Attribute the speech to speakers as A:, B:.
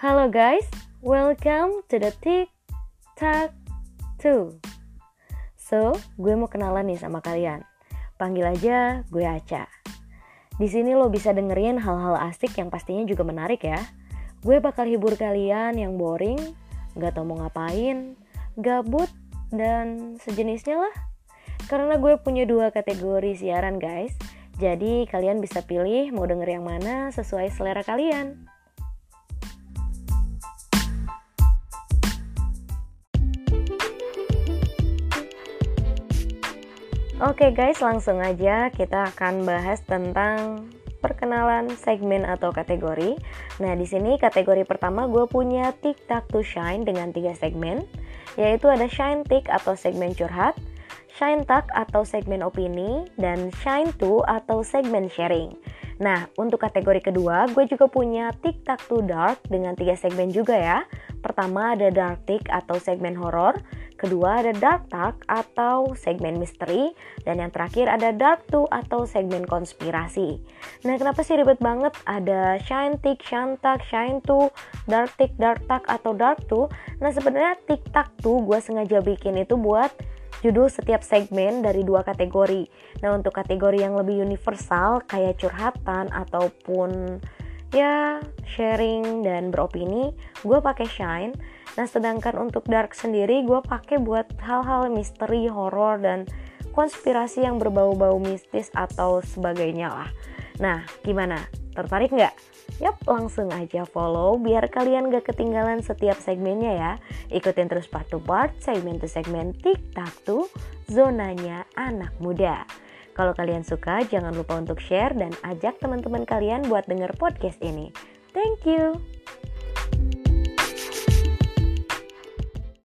A: Halo guys, welcome to the TikTok 2 So, gue mau kenalan nih sama kalian. Panggil aja gue Aca. Di sini lo bisa dengerin hal-hal asik yang pastinya juga menarik ya. Gue bakal hibur kalian yang boring, gak tau mau ngapain, gabut, dan sejenisnya lah. Karena gue punya dua kategori siaran guys. Jadi kalian bisa pilih mau denger yang mana sesuai selera kalian Oke guys, langsung aja kita akan bahas tentang perkenalan segmen atau kategori. Nah, di sini kategori pertama gue punya TikTok to Shine dengan tiga segmen, yaitu ada Shine Tik atau segmen curhat, Shine Talk atau segmen opini, dan Shine To atau segmen sharing. Nah, untuk kategori kedua, gue juga punya TikTok to Dark dengan tiga segmen juga ya. Pertama ada Dark Tik atau segmen horor, Kedua ada Dark Talk atau segmen misteri dan yang terakhir ada Dark Two atau segmen konspirasi. Nah, kenapa sih ribet banget ada Shine Tick, Shine Talk, Shine Two, Dark Tick, Dark Talk atau Dark Two? Nah, sebenarnya TikTok tuh gue sengaja bikin itu buat judul setiap segmen dari dua kategori. Nah, untuk kategori yang lebih universal kayak curhatan ataupun ya sharing dan beropini, gue pakai Shine. Nah, sedangkan untuk dark sendiri gue pakai buat hal-hal misteri, horor dan konspirasi yang berbau-bau mistis atau sebagainya lah. Nah, gimana? Tertarik nggak? Yap, langsung aja follow biar kalian gak ketinggalan setiap segmennya ya. Ikutin terus part to part, segmen to segmen, tiktak tuh, zonanya anak muda. Kalau kalian suka, jangan lupa untuk share dan ajak teman-teman kalian buat denger podcast ini. Thank you.